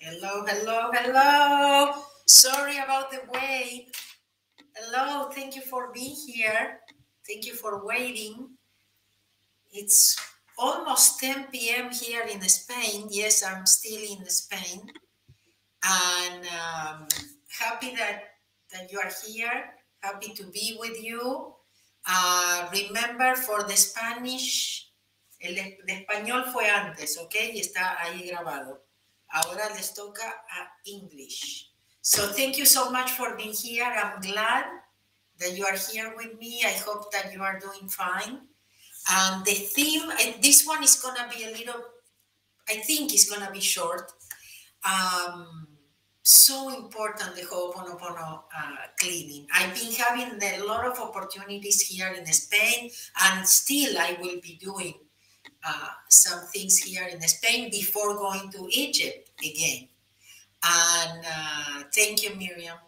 Hello, hello, hello. Sorry about the wait. Hello, thank you for being here. Thank you for waiting. It's almost 10 p.m. here in Spain. Yes, I'm still in Spain. And um, happy that, that you are here. Happy to be with you. Uh, remember for the Spanish, el, el español fue antes, ¿ok? Y está ahí grabado. Ahora les toca a English. So thank you so much for being here. I'm glad that you are here with me. I hope that you are doing fine. And the theme, and this one is gonna be a little, I think it's gonna be short. Um, so important the Ho'oponopono uh, cleaning. I've been having a lot of opportunities here in Spain, and still I will be doing uh, some things here in Spain before going to Egypt again. And uh, thank you, Miriam.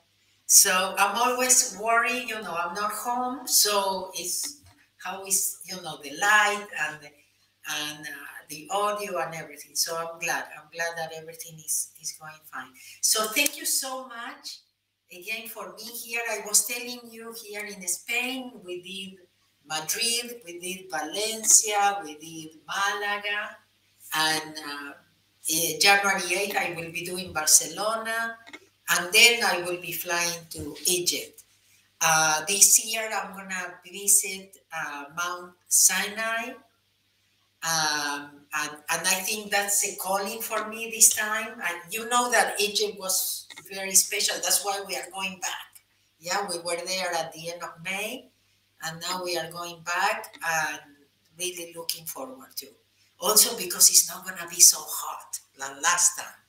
So I'm always worried, you know, I'm not home, so it's how is you know the light and and uh, the audio and everything. So I'm glad. I'm glad that everything is is going fine. So thank you so much again for being here. I was telling you here in Spain, we did Madrid, we did Valencia, we did Malaga, and uh, eh, January 8th I will be doing Barcelona, and then I will be flying to Egypt. Uh, this year I'm gonna visit uh, Mount Sinai, um, and, and I think that's a calling for me this time. And you know that Egypt was very special. That's why we are going back. Yeah, we were there at the end of May, and now we are going back and really looking forward to. Also because it's not gonna be so hot like last time.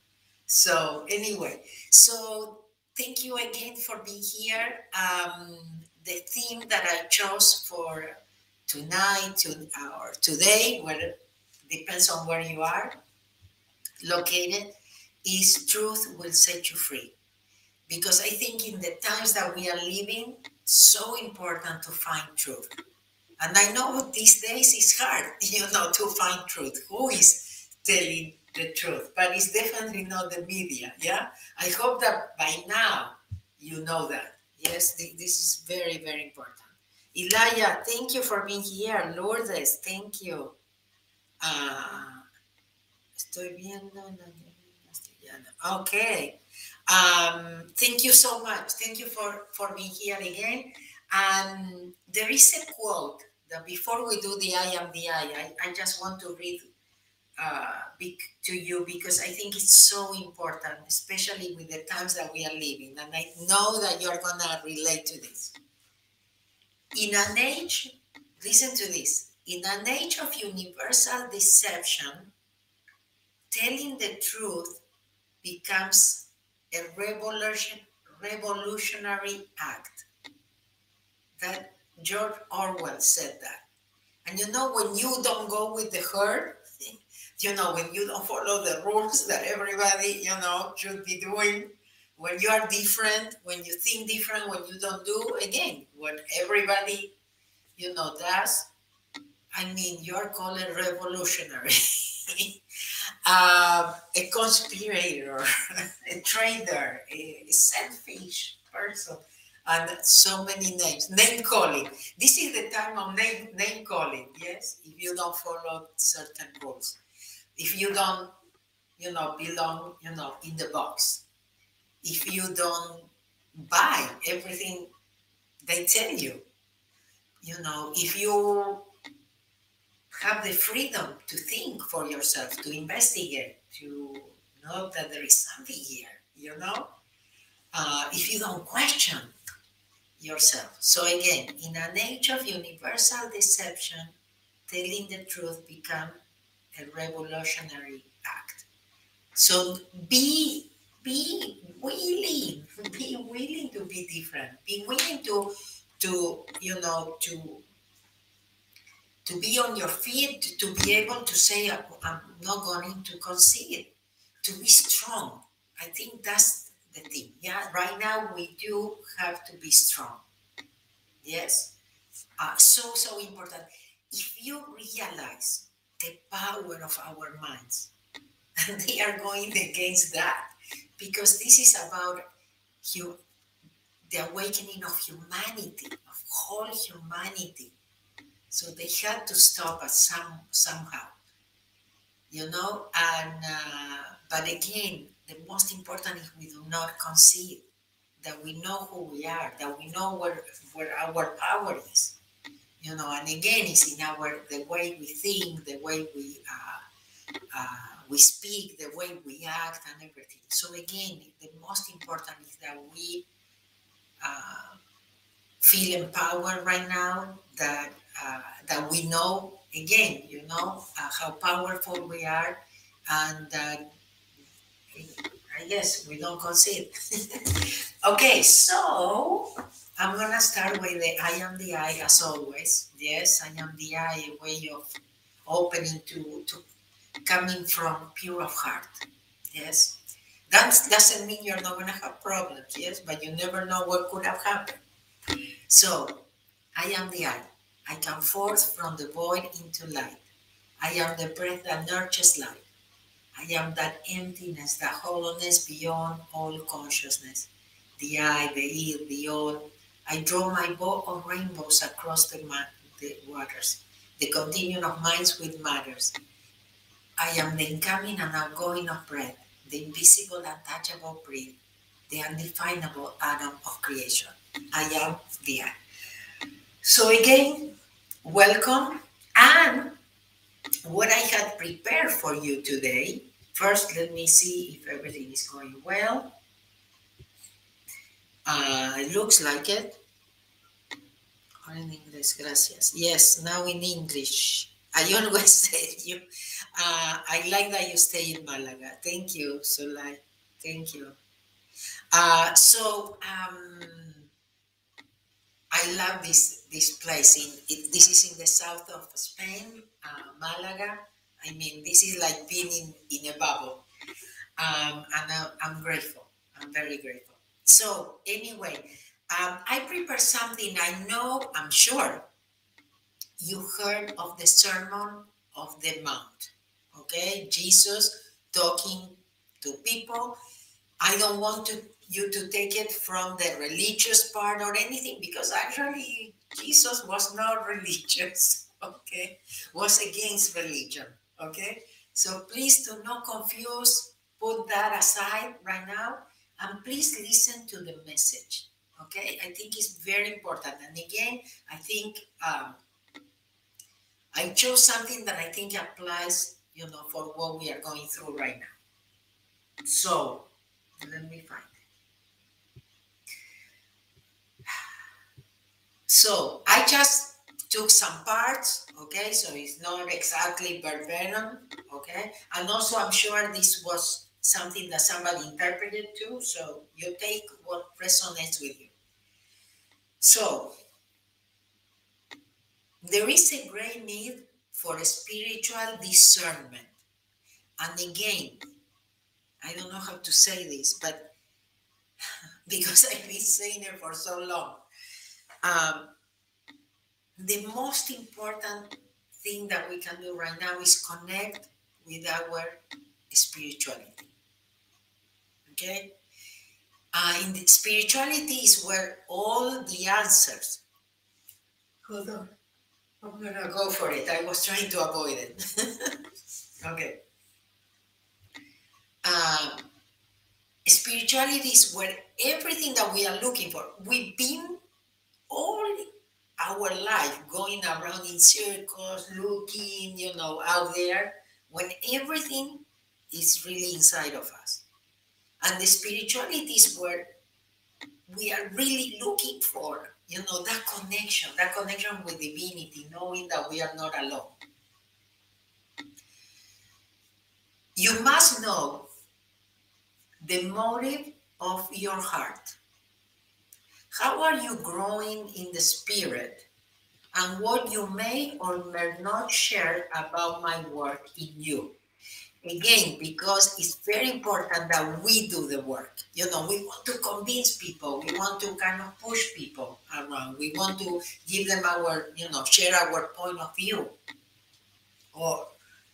So anyway, so thank you again for being here. Um, the theme that I chose for tonight to, or today, where depends on where you are located, is truth will set you free. Because I think in the times that we are living, so important to find truth. And I know these days it's hard, you know, to find truth. Who is telling the truth? But it's definitely not the media. Yeah. I hope that by now you know that. Yes, this is very, very important. Ilaya, thank you for being here. Lourdes, thank you. Ah, estoy viendo. Okay. Um, thank you so much. Thank you for, for being here again. And there is a quote that before we do the I am the I, I, I just want to read uh, to you because I think it's so important, especially with the times that we are living. And I know that you're going to relate to this. In an age, listen to this, in an age of universal deception, telling the truth becomes a revolution, revolutionary act. That George Orwell said that. And you know, when you don't go with the herd, you know, when you don't follow the rules that everybody, you know, should be doing, when you are different, when you think different, when you don't do, again, what everybody, you know, does, I mean, you're called revolutionary, uh, a conspirator, a traitor, a, a selfish person, and so many names. Name calling. This is the time of name, name calling, yes, if you don't follow certain rules. If you don't, you know, belong, you know, in the box. If you don't buy everything they tell you, you know, if you have the freedom to think for yourself, to investigate, to know that there is something here, you know, uh, if you don't question yourself. So again, in an age of universal deception, telling the truth become a revolutionary act. So be be willing, be willing to be different, be willing to to you know to to be on your feet, to be able to say, I'm not going to concede, to be strong. I think that's the thing. Yeah, right now we do have to be strong. Yes, uh, so, so important. If you realize the power of our minds, and they are going against that, because this is about you, the awakening of humanity, of whole humanity. So they had to stop us some somehow, you know. And uh, but again, the most important is we do not concede that we know who we are, that we know where where our power is, you know. And again, it's in our the way we think, the way we. Uh, uh, we speak, the way we act, and everything. So again, the most important is that we uh, feel empowered right now. That uh, that we know again, you know, uh, how powerful we are, and that I guess we don't concede. okay, so I'm gonna start with the I am the I as always. Yes, I am the I, a way of opening to to coming from pure of heart. Yes. That doesn't mean you're not to have problems, yes, but you never know what could have happened. So, I am the I. I come forth from the void into light. I am the breath that nurtures life. I am that emptiness, that hollowness beyond all consciousness. The I, the I, the all. I draw my bow of rainbows across the, the waters, the continuum of minds with matters. I am the incoming and outgoing of breath, the invisible, untouchable breath, the undefinable atom of creation. I am the I. So again, welcome. And what I had prepared for you today, first let me see if everything is going well. Uh, it looks like it. Or in English, gracias. Yes, now in English. I always say you. Uh, I like that you stay in Malaga. Thank you, Solai. Thank you. Uh, so um, I love this this place. In it, this is in the south of Spain, uh, Malaga. I mean, this is like being in, in a bubble, um, and I, I'm grateful. I'm very grateful. So anyway, um, I prepare something. I know. I'm sure you heard of the Sermon of the Mount. Okay, Jesus talking to people. I don't want to you to take it from the religious part or anything because actually Jesus was not religious. Okay, was against religion. Okay, so please do not confuse. Put that aside right now, and please listen to the message. Okay, I think it's very important. And again, I think um, I chose something that I think applies, you know, for what we are going through right now. So let me find So I just took some parts, okay? So it's not exactly verbatim, okay? And also I'm sure this was something that somebody interpreted too, so you take what resonates with you. So there is a great need for spiritual discernment. And again, I don't know how to say this, but because I've been saying it for so long, um, the most important thing that we can do right now is connect with our spirituality. Okay? Uh, in the spirituality is where all the answers. Hold on. I'm gonna go for it. I was trying to avoid it. okay. Um, spirituality is where everything that we are looking for. We've been all our life going around in circles, looking, you know, out there, when everything is really inside of us. And the spirituality is where we are really looking for you know, that connection, that connection with divinity, knowing that we are not alone. You must know the motive of your heart. How are you growing in the spirit? And what you may or may not share about my work in you. Again, because it's very important that we do the work. You know, we want to convince people, we want to kind of push people around, we want to give them our, you know, share our point of view. Or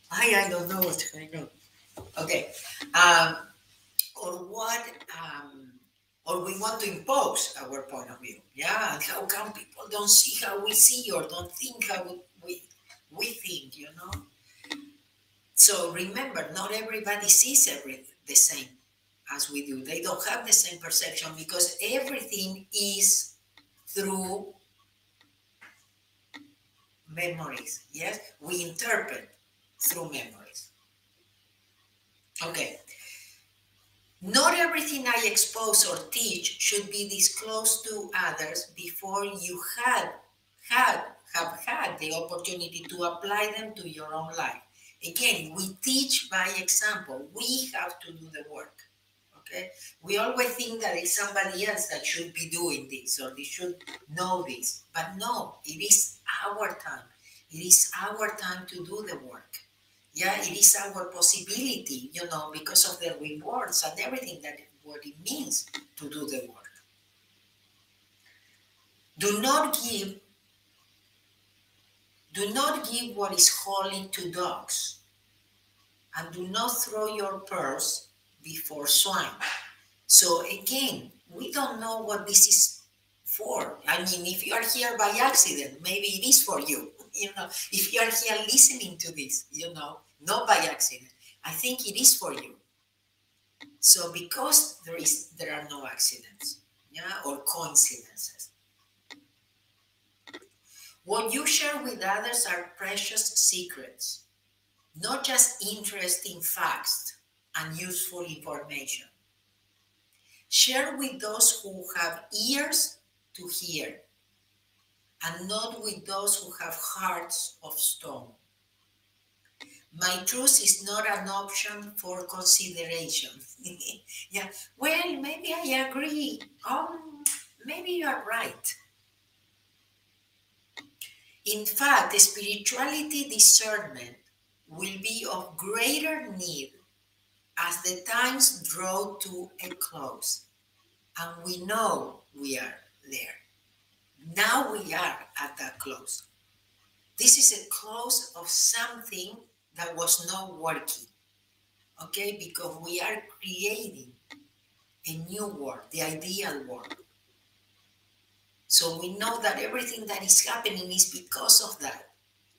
I, I don't know what I know. Okay. Um, or what um, or we want to impose our point of view. Yeah and how come people don't see how we see or don't think how we we think you know? So remember not everybody sees everything the same as we do. They don't have the same perception because everything is through memories. Yes? We interpret through memories. Okay not everything I expose or teach should be disclosed to others before you had had have had the opportunity to apply them to your own life. Again, we teach by example. We have to do the work. Okay? We always think that it's somebody else that should be doing this or they should know this. But no, it is our time. It is our time to do the work yeah, it is our possibility, you know, because of the rewards and everything that what it means to do the work. Do not give do not give what is holy to dogs, and do not throw your pearls before swine. So again, we don't know what this is for. I mean, if you are here by accident, maybe it is for you. You know, if you are here listening to this, you know, not by accident. I think it is for you. So because there is there are no accidents, yeah, or coincidences. What you share with others are precious secrets, not just interesting facts and useful information. Share with those who have ears to hear, and not with those who have hearts of stone. My truth is not an option for consideration. yeah, well, maybe I agree. Oh, maybe you are right. In fact, spirituality discernment will be of greater need as the times draw to a close. And we know we are there. Now we are at that close. This is a close of something that was not working. Okay, because we are creating a new world, the ideal world. So we know that everything that is happening is because of that,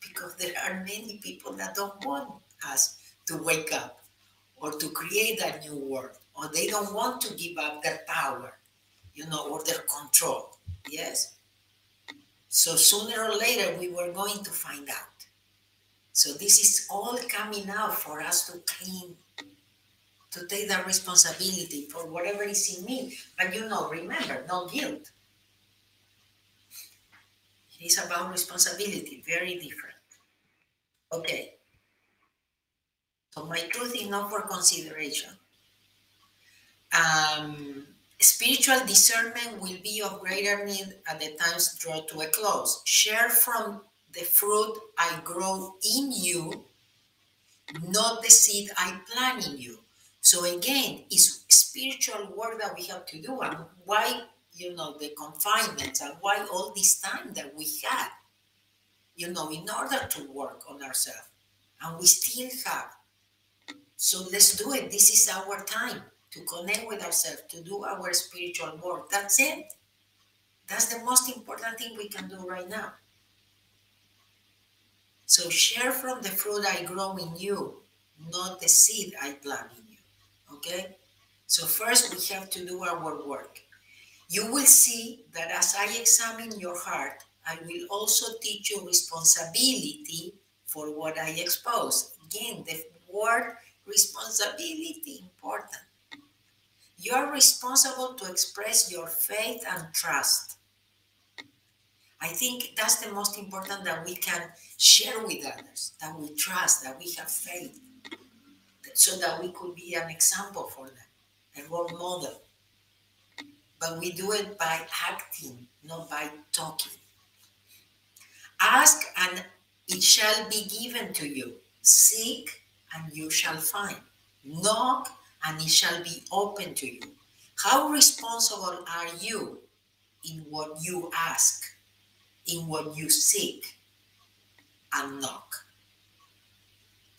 because there are many people that don't want us to wake up or to create a new world, or they don't want to give up their power, you know, or their control. Yes. So sooner or later, we were going to find out. So this is all coming out for us to clean, to take the responsibility for whatever is in me. But you know, remember, no guilt. It is about responsibility, very different. Okay. So my truth is not for consideration. Um, spiritual discernment will be of greater need at the times draw to a close. Share from the fruit I grow in you, not the seed I plant in you. So again, it's spiritual work that we have to do. And why, you know, the confinements and why all this time that we had, you know, in order to work on ourselves. And we still have. So let's do it. This is our time to connect with ourselves, to do our spiritual work. That's it. That's the most important thing we can do right now. So share from the fruit I grow in you, not the seed I plant in you. Okay? So first we have to do our work. You will see that as I examine your heart, I will also teach you responsibility for what I expose. Again, the word responsibility important. You are responsible to express your faith and trust. I think that's the most important that we can share with others, that we trust, that we have faith, so that we could be an example for them, a role model. But we do it by acting, not by talking. Ask and it shall be given to you. Seek and you shall find. Knock and it shall be open to you. How responsible are you in what you ask? In what you seek and knock.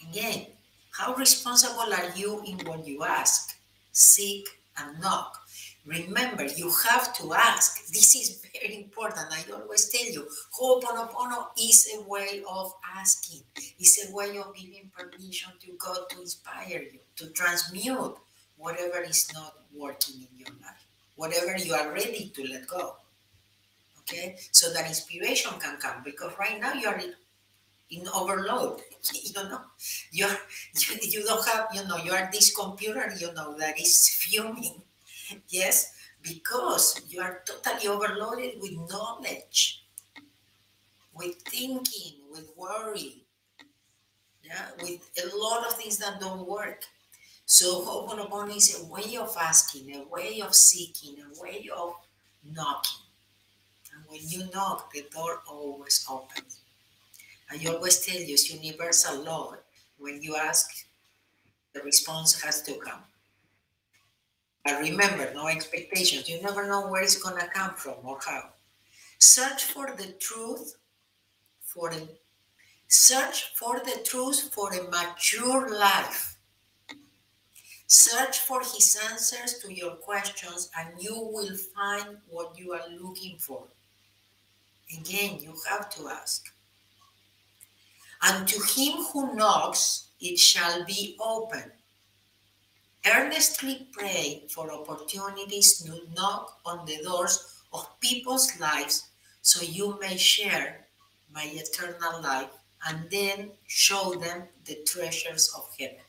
Again, how responsible are you in what you ask? seek, and knock. Remember, you have to ask. This is very important. I always tell you, Ho'oponopono is a way of asking. It's a way of giving permission to God to inspire you, to transmute whatever is not working in your life, whatever you are ready to let go. Okay, so that inspiration can come because right now you are in overload. You know, you're you, you don't have, you know, you are this computer, you know, that is fuming. Yes, because you are totally overloaded with knowledge, with thinking, with worry, yeah, with a lot of things that don't work. So Ho'oponopono is a way of asking, a way of seeking, a way of knocking. When you knock, the door always opens. I always tell you it's universal law. When you ask, the response has to come. But remember, no expectations. You never know where it's gonna come from or how. Search for the truth for a search for the truth for a mature life. Search for his answers to your questions and you will find what you are looking for. Again, you have to ask. And to him who knocks, it shall be open. Earnestly pray for opportunities to knock on the doors of people's lives so you may share my eternal life and then show them the treasures of heaven.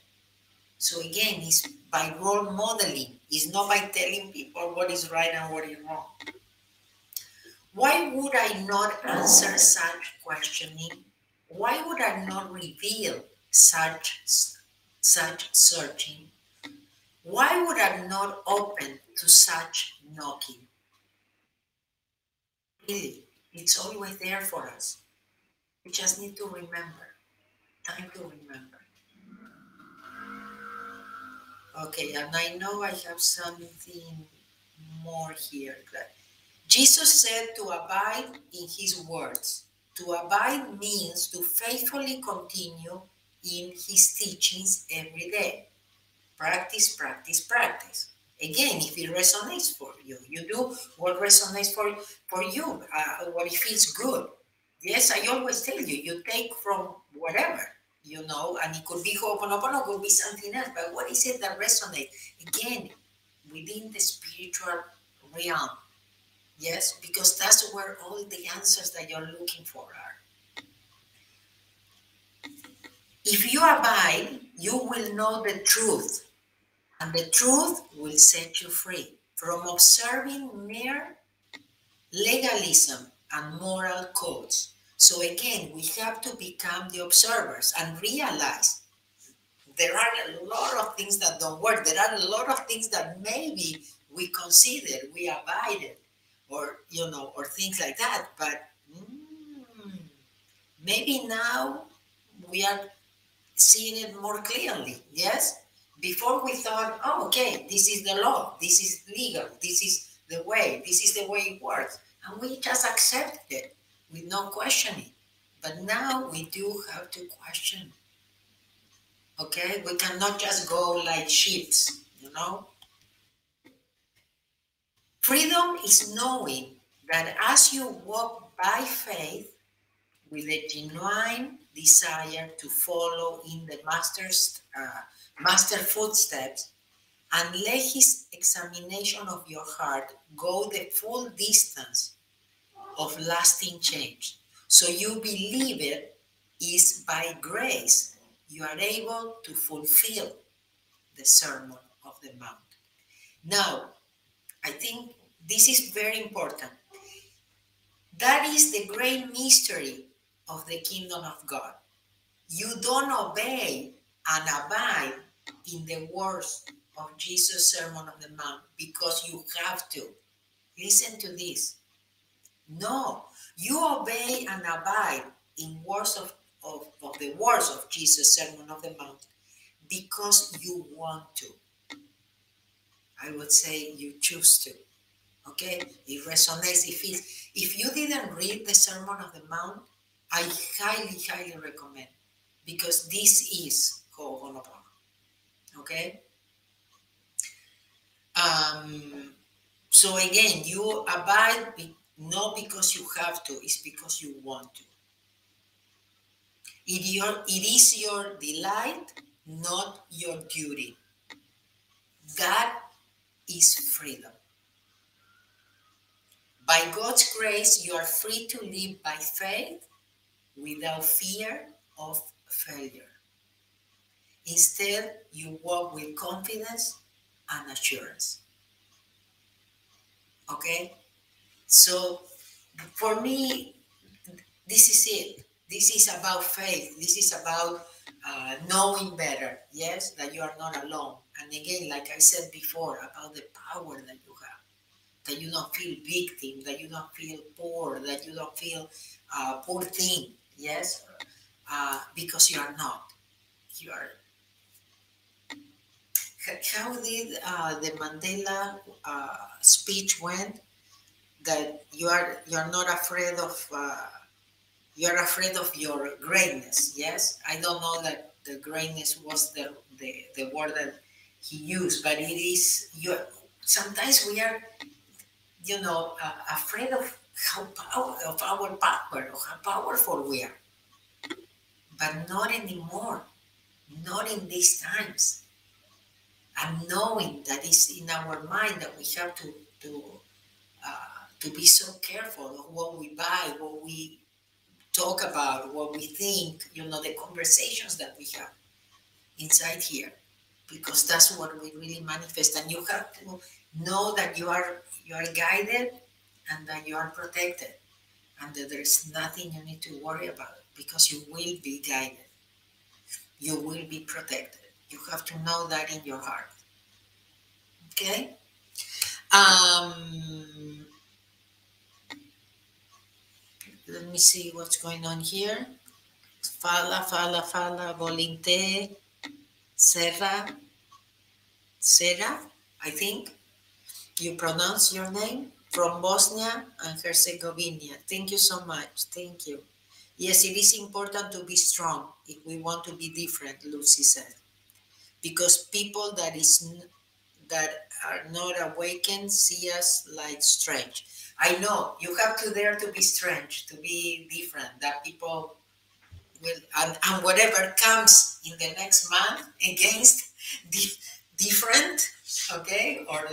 So again, it's by role modeling, it's not by telling people what is right and what is wrong. Why would I not answer such questioning why would I not reveal such such searching? Why would I not open to such knocking? Really, it's always there for us. We just need to remember. Time to remember. Okay, and I know I have something more here. Jesus said to abide in his words. To abide means to faithfully continue in his teachings every day. Practice, practice, practice. Again, if it resonates for you, you do what resonates for, for you, uh, what it feels good. Yes, I always tell you, you take from whatever, you know, and it could be Ho'oponopono, could be something else, but what is it that resonates? Again, within the spiritual realm, Yes, because that's where all the answers that you're looking for are. If you abide, you will know the truth, and the truth will set you free from observing mere legalism and moral codes. So, again, we have to become the observers and realize there are a lot of things that don't work. There are a lot of things that maybe we consider, we abided, or you know or things like that but mm, maybe now we are seeing it more clearly yes? Before we thought oh okay this is the law this is legal this is the way this is the way it works and we just accepted it with no questioning. But now we do have to question okay? We cannot just go like sheep you know Freedom is knowing that as you walk by faith with a genuine desire to follow in the master's uh, master footsteps and let his examination of your heart go the full distance of lasting change. So you believe it is by grace you are able to fulfill the Sermon of the Mount. Now, I think this is very important. That is the great mystery of the kingdom of God. You don't obey and abide in the words of Jesus' Sermon on the Mount because you have to. Listen to this. No, you obey and abide in words of, of, of the words of Jesus' Sermon on the Mount because you want to. I would say you choose to. Okay, it resonates, feels. If you didn't read the Sermon on the Mount, I highly, highly recommend because this is Ho'oponopono. Okay? Um, so again, you abide be, not because you have to, it's because you want to. It, your, it is your delight, not your duty. That is freedom. By God's grace, you are free to live by faith without fear of failure. Instead, you walk with confidence and assurance. Okay? So, for me, this is it. This is about faith. This is about uh, knowing better, yes, that you are not alone. And again, like I said before, about the power that you have, that you don't feel victim, that you don't feel poor, that you don't feel uh, poor thing, yes, uh, because you are not. You are. How did uh, the Mandela uh, speech went? That you are you are not afraid of uh, you're afraid of your greatness. Yes, I don't know that the greatness was the, the, the word that he used, but it is you. Sometimes we are, you know, uh, afraid of how power of our power, of how powerful we are, but not anymore. Not in these times. And knowing that it's in our mind that we have to to uh, to be so careful of what we buy, what we talk about what we think, you know, the conversations that we have inside here, because that's what we really manifest. And you have to know that you are you are guided and that you are protected, and that there is nothing you need to worry about because you will be guided. You will be protected. You have to know that in your heart. Okay. Um, let me see what's going on here. Fala, fala, fala, volinte, Serra, Serra, I think you pronounce your name from Bosnia and Herzegovina. Thank you so much. Thank you. Yes, it is important to be strong if we want to be different, Lucy said, because people that is that are not awakened see us like strange. I know you have to dare to be strange, to be different, that people will, and, and whatever comes in the next month against the different, okay, or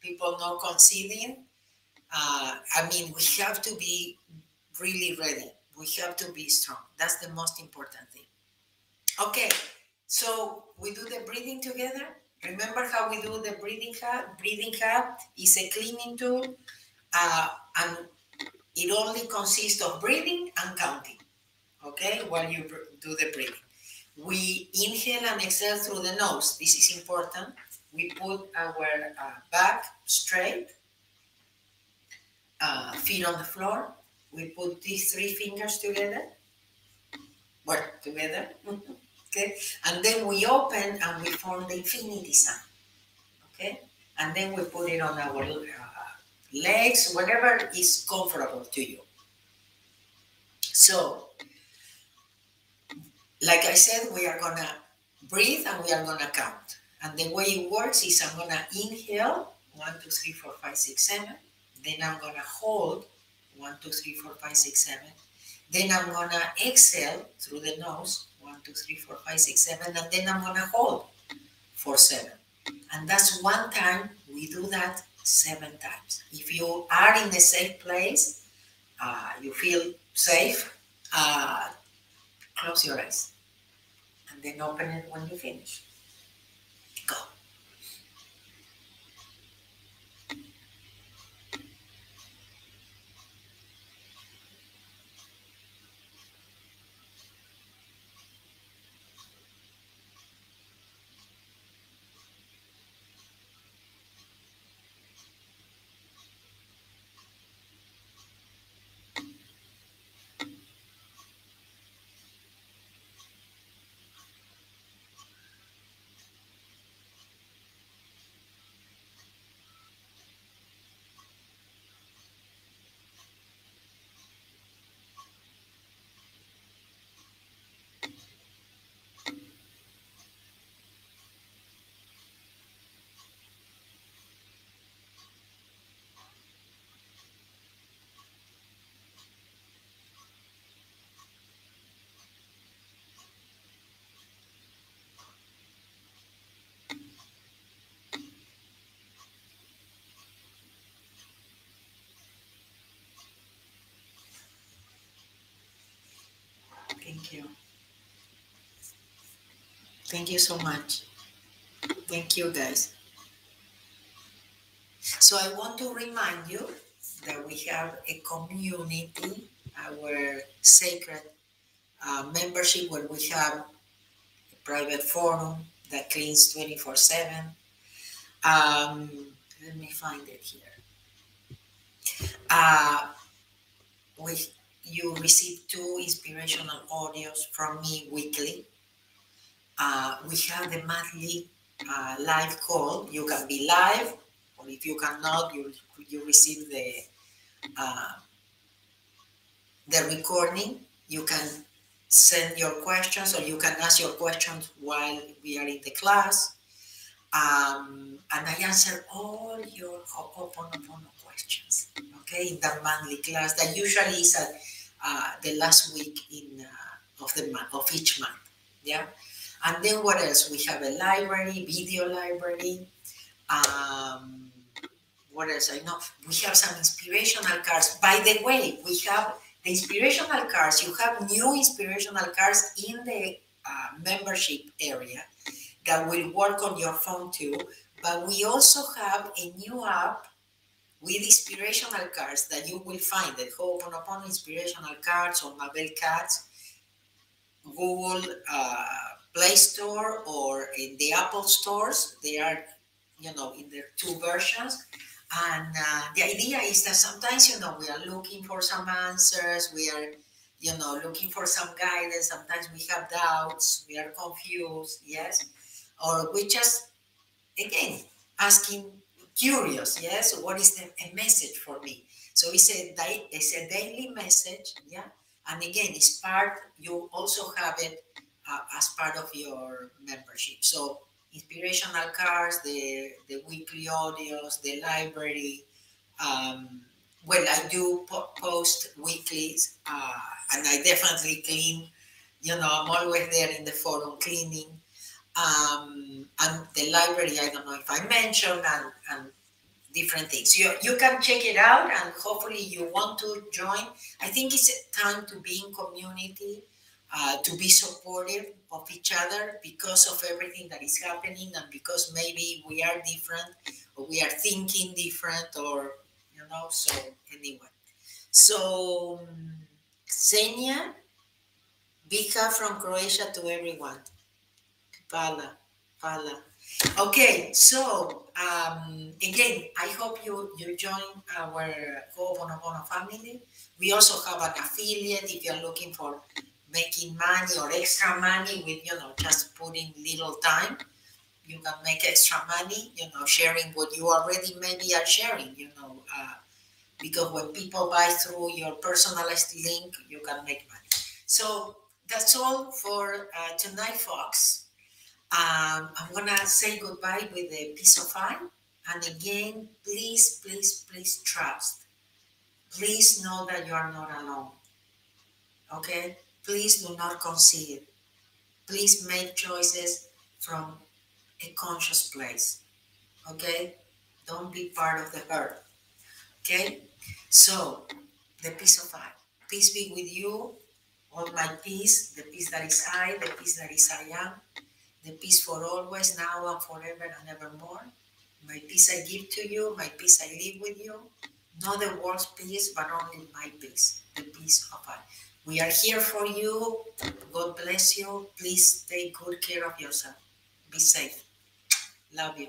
people not conceding. Uh, I mean, we have to be really ready. We have to be strong. That's the most important thing. Okay, so we do the breathing together. Remember how we do the breathing? Breathing hub is a cleaning tool uh, and it only consists of breathing and counting, okay, while you do the breathing. We inhale and exhale through the nose. This is important. We put our uh, back straight, uh, feet on the floor. We put these three fingers together, work together, okay? And then we open and we form the infinity sign, okay? And then we put it on our uh, legs, whatever is comfortable to you. So, like I said, we are gonna breathe and we are gonna count. And the way it works is I'm gonna inhale one, two, three, four, five, six, seven. Then I'm gonna hold one, two, three, four, five, six, seven. Then I'm gonna exhale through the nose one, two, three, four, five, six, seven, and then I'm gonna hold for seven. And that's one time we do that seven times. If you are in a safe place, uh, you feel safe, uh, close your eyes and then open it when you finish. Go. Thank you. Thank you so much. Thank you, guys. So I want to remind you that we have a community, our sacred uh, membership, where we have a private forum that cleans 24 7. Um, let me find it here. Uh, we, you receive two inspirational audios from me weekly. Uh, we have the monthly uh, live call. You can be live, or if you cannot, you you receive the uh, the recording. You can send your questions, or you can ask your questions while we are in the class. Um, and I answer all your Ho'oponopono questions, okay, in the monthly class that usually is at uh, the last week in uh, of the month of each month, yeah. And then what else? We have a library, video library. Um, what else? I know we have some inspirational cards. By the way, we have the inspirational cards. You have new inspirational cards in the uh, membership area that will work on your phone too. But we also have a new app with inspirational cards that you will find at Ho'oponopono inspirational cards or Mabel cards, Google uh, Play Store or in the Apple stores. They are, you know, in their two versions. And uh, the idea is that sometimes, you know, we are looking for some answers. We are, you know, looking for some guidance. Sometimes we have doubts. We are confused. Yes. Or we just, again, asking curious. Yes. What is the, a message for me? So it's a, it's a daily message. Yeah. And again, it's part, you also have it uh, as part of your membership. So inspirational cards, the the weekly audios, the library. Um, well, I do po- post weeklies, uh, and I definitely clean. You know, I'm always there in the forum cleaning. Um, and the library, I don't know if I mentioned, and, and different things. You, you can check it out, and hopefully you want to join. I think it's time to be in community uh, to be supportive of each other because of everything that is happening and because maybe we are different or we are thinking different or you know so anyway so Xenia Vika from Croatia to everyone Pala Pala. Okay so um, again I hope you you join our Ho'oponopono family. We also have an affiliate if you're looking for making money or extra money with you know just putting little time. You can make extra money you know sharing what you already maybe are sharing you know uh, because when people buy through your personalized link you can make money. So that's all for uh, tonight folks um, i'm gonna say goodbye with a peace of I and again please please please trust please know that you are not alone okay Please do not concede. Please make choices from a conscious place. Okay? Don't be part of the herd. Okay? So, the peace of I. Peace be with you. All my peace, the peace that is I, the peace that is I am, the peace for always, now and forever and evermore. My peace I give to you, my peace I live with you. Not the world's peace, but only my peace, the peace of I. We are here for you. God bless you. Please take good care of yourself. Be safe. Love you.